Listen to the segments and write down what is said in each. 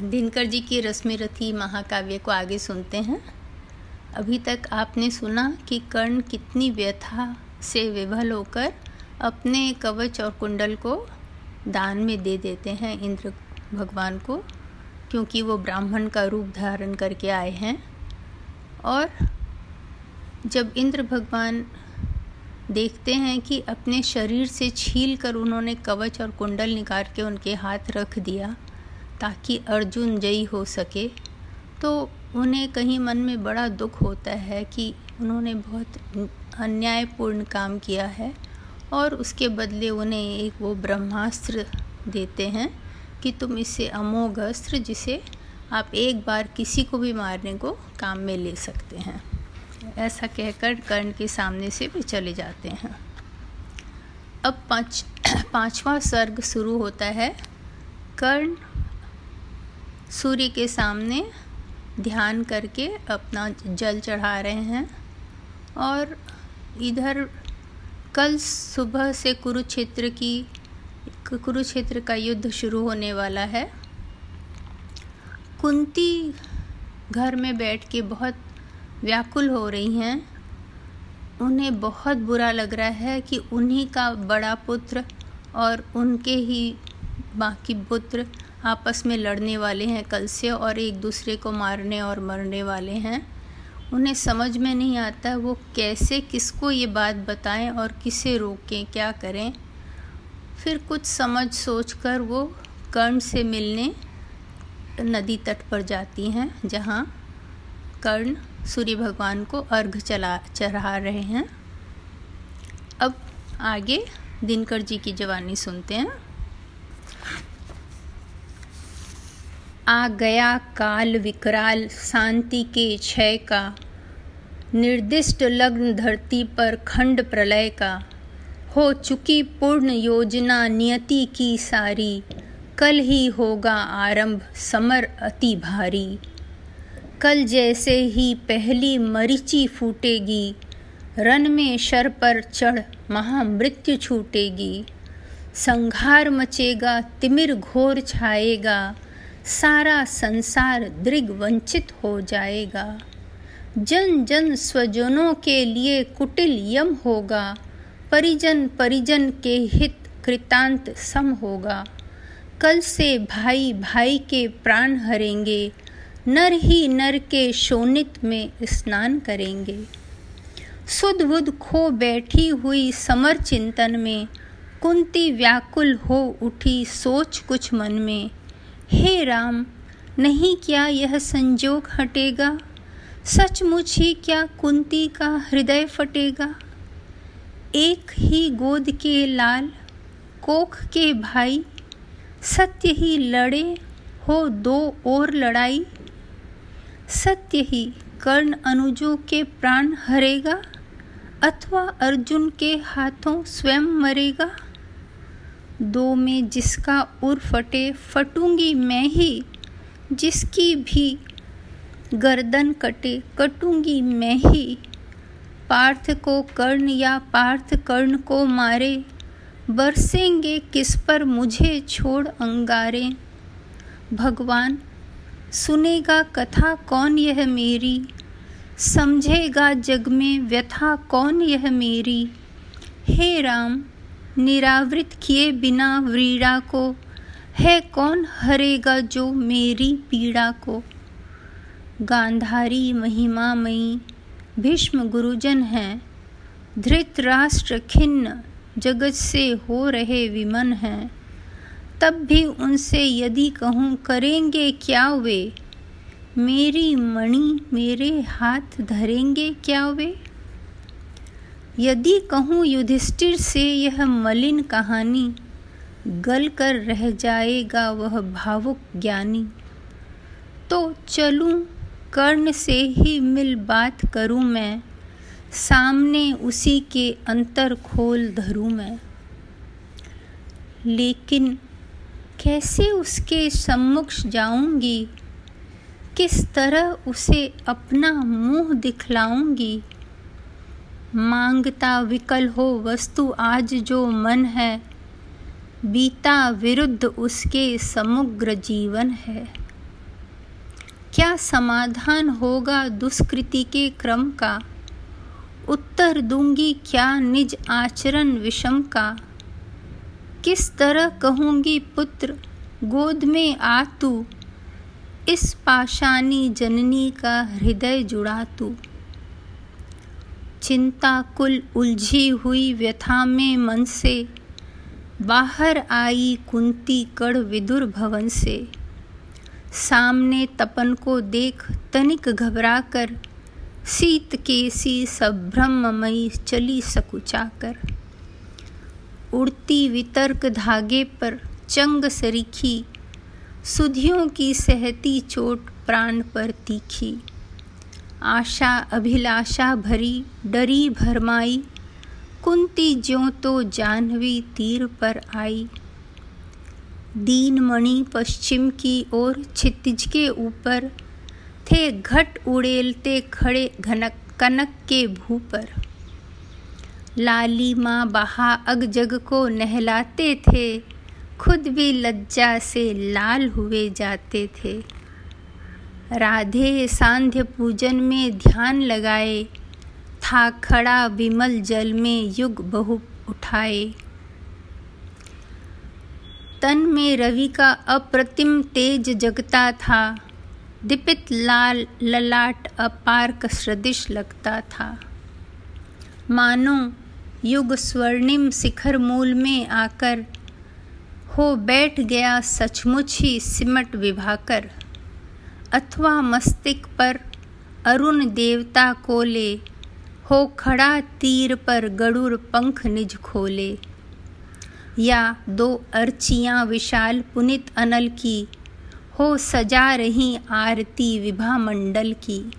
दिनकर जी की रश्मि रथी महाकाव्य को आगे सुनते हैं। अभी तक आपने सुना कि कर्ण कितनी व्यथा से विभल होकर अपने कवच और कुंडल को दान में दे देते हैं इंद्र भगवान को, क्योंकि वो ब्राह्मण का रूप धारण करके आए हैं। और जब इंद्र भगवान देखते हैं कि अपने शरीर से छील कर उन्होंने कवच और कुंडल निकाल के उनके हाथ रख दिया ताकि अर्जुन जयी हो सके। तो उन्हें कहीं मन में बड़ा दुख होता है कि उन्होंने बहुत अन्यायपूर्ण काम किया है और उसके बदले उन्हें एक वो ब्रह्मास्त्र देते हैं कि तुम इससे अमोघ अस्त्र, जिसे आप एक बार किसी को भी मारने को काम में ले सकते हैं। ऐसा कहकर कर्ण के सामने से भी चले जाते हैं। अब पाँच, पांचवा सर्ग शुरू होता है। कर्ण सूर्य के सामने ध्यान करके अपना जल चढ़ा रहे हैं और इधर कल सुबह से कुरुक्षेत्र की, कुरुक्षेत्र का युद्ध शुरू होने वाला है। कुंती घर में बैठ के बहुत व्याकुल हो रही हैं। उन्हें बहुत बुरा लग रहा है कि उन्हीं का बड़ा पुत्र और उनके ही बाकी पुत्र आपस में लड़ने वाले हैं, कल से और एक दूसरे को मारने और मरने वाले हैं। उन्हें समझ में नहीं आता वो कैसे किसको ये बात बताएँ और किसे रोकें, क्या करें। फिर कुछ समझ सोच कर वो कर्ण से मिलने नदी तट पर जाती हैं, जहाँ कर्ण सूर्य भगवान को अर्घ चला, चढ़ा रहे हैं। अब आगे दिनकर जी की जवानी सुनते हैं। आ गया काल विकराल शांति के क्षय का। निर्दिष्ट लग्न धरती पर खंड प्रलय का। हो चुकी पूर्ण योजना नियति की सारी। कल ही होगा आरंभ, समर अति भारी। कल जैसे ही पहली मरीची फूटेगी रन में शर पर चढ़ महामृत्यु छूटेगी। संघार मचेगा, तिमिर घोर छाएगा। सारा संसार दृग वंचित हो जाएगा। जन जन स्वजनों के लिए कुटिल यम होगा। परिजन परिजन के हित कृतांत सम होगा। कल से भाई भाई के प्राण हरेंगे। नर ही नर के शोनित में स्नान करेंगे। सुध बुध खो बैठी हुई समर चिंतन में। कुंती व्याकुल हो उठी सोच कुछ मन में। हे राम, नहीं क्या यह संजोग हटेगा? सचमुच ही क्या कुंती का हृदय फटेगा? एक ही गोद के लाल, कोख के भाई, सत्य ही लड़े हो दो और लड़ाई? सत्य ही कर्ण अनुजों के प्राण हरेगा, अथवा अर्जुन के हाथों स्वयं मरेगा? दो में जिसका उर फटे, फटूँगी मैं ही। जिसकी भी गर्दन कटे, कटूँगी मैं ही। पार्थ को कर्ण या पार्थ कर्ण को मारे। बरसेंगे किस पर मुझे छोड़ अंगारे। भगवान, सुनेगा कथा कौन यह मेरी? समझेगा जग में व्यथा कौन यह मेरी? हे राम निरावृत किए बिना व्रीड़ा को, है कौन हरेगा जो मेरी पीड़ा को? गांधारी महिमामयी, भीष्म गुरुजन हैं, धृतराष्ट्र खिन्न जगत से हो रहे विमन हैं। तब भी उनसे यदि कहूँ, करेंगे क्या वे? मेरी मणि मेरे हाथ धरेंगे क्या वे? यदि कहूँ युधिष्ठिर से यह मलिन कहानी, गल कर रह जाएगा वह भावुक ज्ञानी। तो चलूँ, कर्ण से ही मिल बात करूँ मैं, सामने उसी के अंतर खोल धरूँ मैं। लेकिन कैसे उसके सम्मुख जाऊँगी? किस तरह उसे अपना मुँह दिखलाऊँगी? माँगता विकल हो वस्तु आज जो मन है। बीता विरुद्ध उसके समग्र जीवन है। क्या समाधान होगा दुष्कृति के क्रम का? उत्तर दूँगी क्या निज आचरण विषम का? किस तरह कहूँगी पुत्र, गोद में आ तू? इस पाषाणी जननी का हृदय जुड़ा तू। चिंता कुल उलझी हुई व्यथा में मन से। बाहर आई कुंती कड़ विदुर भवन से। सामने तपन को देख तनिक घबराकर, सीत केसी सभ्रममयी चली सकुचा कर उड़ती वितर्क धागे पर चंग सरीखी, सुधियों की सहती चोट प्राण पर तीखी। आशा अभिलाषा भरी, डरी भरमाई, कुंती ज्यों तो जानवी तीर पर आई। दीन मणि पश्चिम की ओर छितिज के ऊपर, थे घट उड़ेलते खड़े घनक, कनक के भू पर। लाली माँ बहा अग जग को नहलाते थे, खुद भी लज्जा से लाल हुए जाते थे। राधे सांध्य पूजन में ध्यान लगाए, था खड़ा विमल जल में युग बहु उठाए। तन में रवि का अप्रतिम तेज जगता था, दीपित लाल ललाट अपार्क सदृश लगता था। मानो युग स्वर्णिम शिखर मूल में आकर हो बैठ गया सचमुच ही सिमट विभाकर। अथवा मस्तिष्क पर अरुण देवता को ले हो खड़ा तीर पर गरुड़ पंख निज खोले। या दो अर्चियाँ विशाल पुनित अनल की, हो सजा रही आरती विभा मंडल की।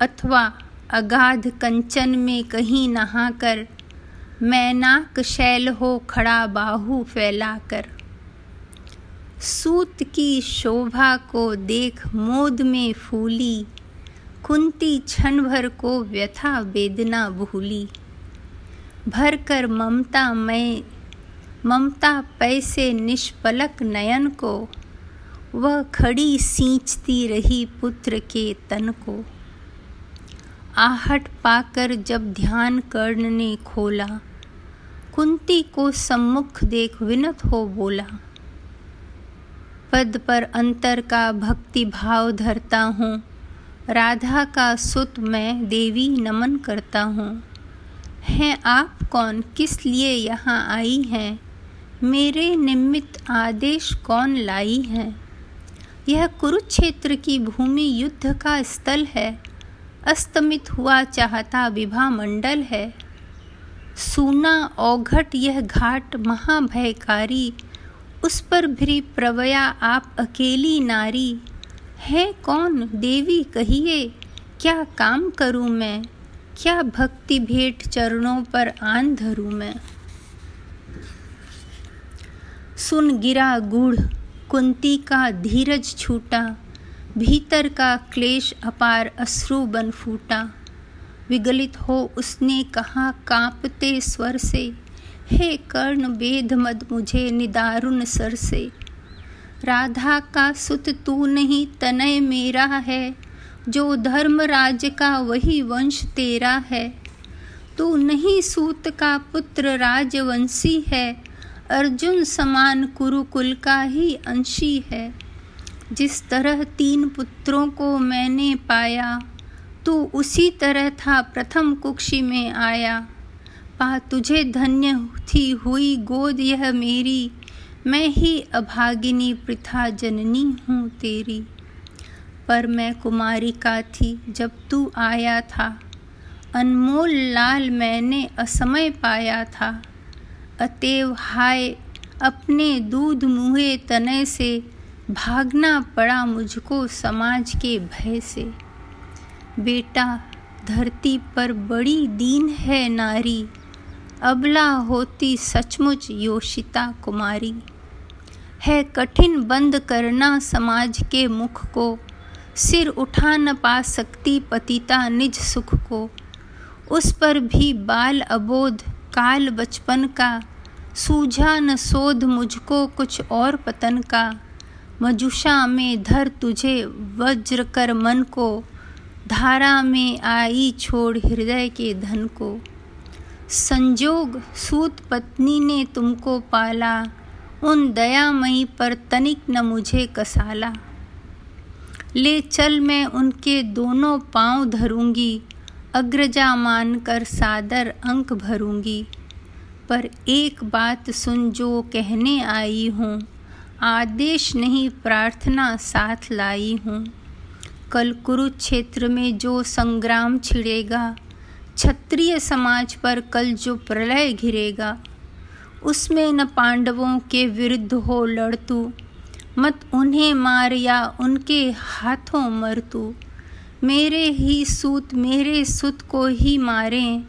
अथवा अगाध कंचन में कहीं नहाकर, मैनाक शैल हो खड़ा बाहु फैलाकर। सूत की शोभा को देख मोद में फूली, कुंती क्षण भर को व्यथा वेदना भूली। भर कर ममता मैं, ममता पैसे निष्पलक नयन को, वह खड़ी सींचती रही पुत्र के तन को। आहट पाकर जब ध्यान कर्ण ने खोला, कुंती को सम्मुख देख विनत हो बोला पद पर अंतर का भक्ति भाव धरता हूँ। राधा का सुत मैं देवी नमन करता हूँ। हैं आप कौन? किस लिए यहाँ आई हैं? मेरे निमित्त आदेश कौन लाई हैं? यह कुरुक्षेत्र की भूमि युद्ध का स्थल है। अस्तमित हुआ चाहता विभा मंडल है। सूना औघट यह घाट महाभयकारी उस पर भी प्रवया आप अकेली नारी। है कौन देवी कहिए, क्या काम करूँ मैं? क्या भक्ति भेंट चरणों पर आन धरूं मैं? सुन गिरा गुढ़, कुंती का धीरज छूटा, भीतर का क्लेश अपार अश्रु बन फूटा। विगलित हो उसने कहा, कांपते स्वर से हे कर्ण वेद मद मुझे निदारुण सर से। राधा का सुत तू नहीं, तनय मेरा है। जो धर्म राज का वही वंश तेरा है। तू नहीं सूत का पुत्र राजवंशी है। अर्जुन समान कुरुकुल का ही अंशी है। जिस तरह तीन पुत्रों को मैंने पाया, तू उसी तरह था प्रथम कुक्षी में आया। पा तुझे धन्य थी हुई गोद यह मेरी। मैं ही अभागिनी प्रथा जननी हूँ तेरी। पर मैं कुमारी का थी जब तू आया था। अनमोल लाल मैंने असमय पाया था। अतएव हाय, अपने दूध मुहे तने से भागना पड़ा मुझको समाज के भय से। बेटा, धरती पर बड़ी दीन है नारी। अबला होती सचमुच योशिता कुमारी। है कठिन बंद करना समाज के मुख को, सिर उठा न पा सकती पतिता निज सुख को। उस पर भी बाल अबोध, काल बचपन का, सूझा न शोध मुझको कुछ और पतन का। मजुषा में धर तुझे वज्र कर मन को, धारा में आई छोड़ हृदय के धन को। संजोग सूत पत्नी ने तुमको पाला, उन दयामयी पर तनिक न मुझे कसाला। ले चल मैं उनके दोनों पाँव धरूँगी, अग्रजा मानकर सादर अंक भरूँगी। पर एक बात सुन जो कहने आई हूँ, आदेश नहीं प्रार्थना साथ लाई हूँ। कल कुरुक्षेत्र में जो संग्राम छिड़ेगा क्षत्रिय समाज पर कल जो प्रलय घिरेगा, उसमें न पांडवों के विरुद्ध हो लड़तू, मत उन्हें मार या उनके हाथों मर तू मेरे ही सूत मेरे सुत को ही मारें,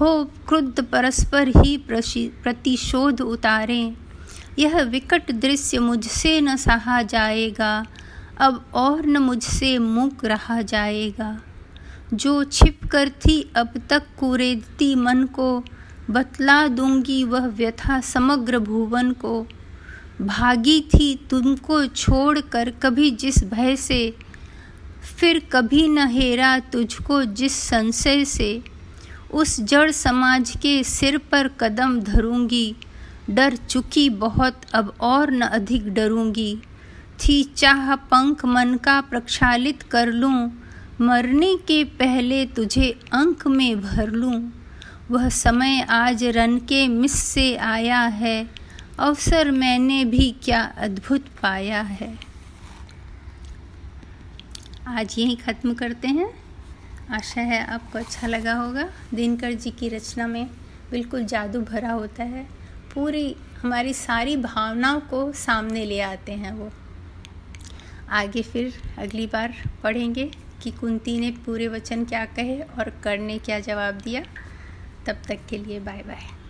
हो क्रुद्ध परस्पर ही प्रतिशोध उतारें। यह विकट दृश्य मुझसे न सहा जाएगा, अब और न मुझसे मुक रहा जाएगा। जो छिप कर थी, अब तक कुरेदती मन को। बतला दूँगी वह व्यथा समग्र भुवन को। भागी थी तुमको छोड़ कर कभी जिस भय से, फिर कभी न हेरा तुझको जिस संशय से। उस जड़ समाज के सिर पर कदम धरूँगी। डर चुकी बहुत, अब और न अधिक डरूँगी। थी चाह पंख मन का प्रक्षालित कर लूँ मरने के पहले तुझे अंक में भर लूँ। वह समय आज रन के मिस से आया है। अवसर मैंने भी क्या अद्भुत पाया है। आज यही ख़त्म करते हैं। आशा है आपको अच्छा लगा होगा। दिनकर जी की रचना में बिल्कुल जादू भरा होता है। पूरी, हमारी सारी भावनाओं को सामने ले आते हैं वो। आगे फिर अगली बार पढ़ेंगे। कि कुंती ने पूरे वचन क्या कहे और करने क्या जवाब दिया। तब तक के लिए बाय बाय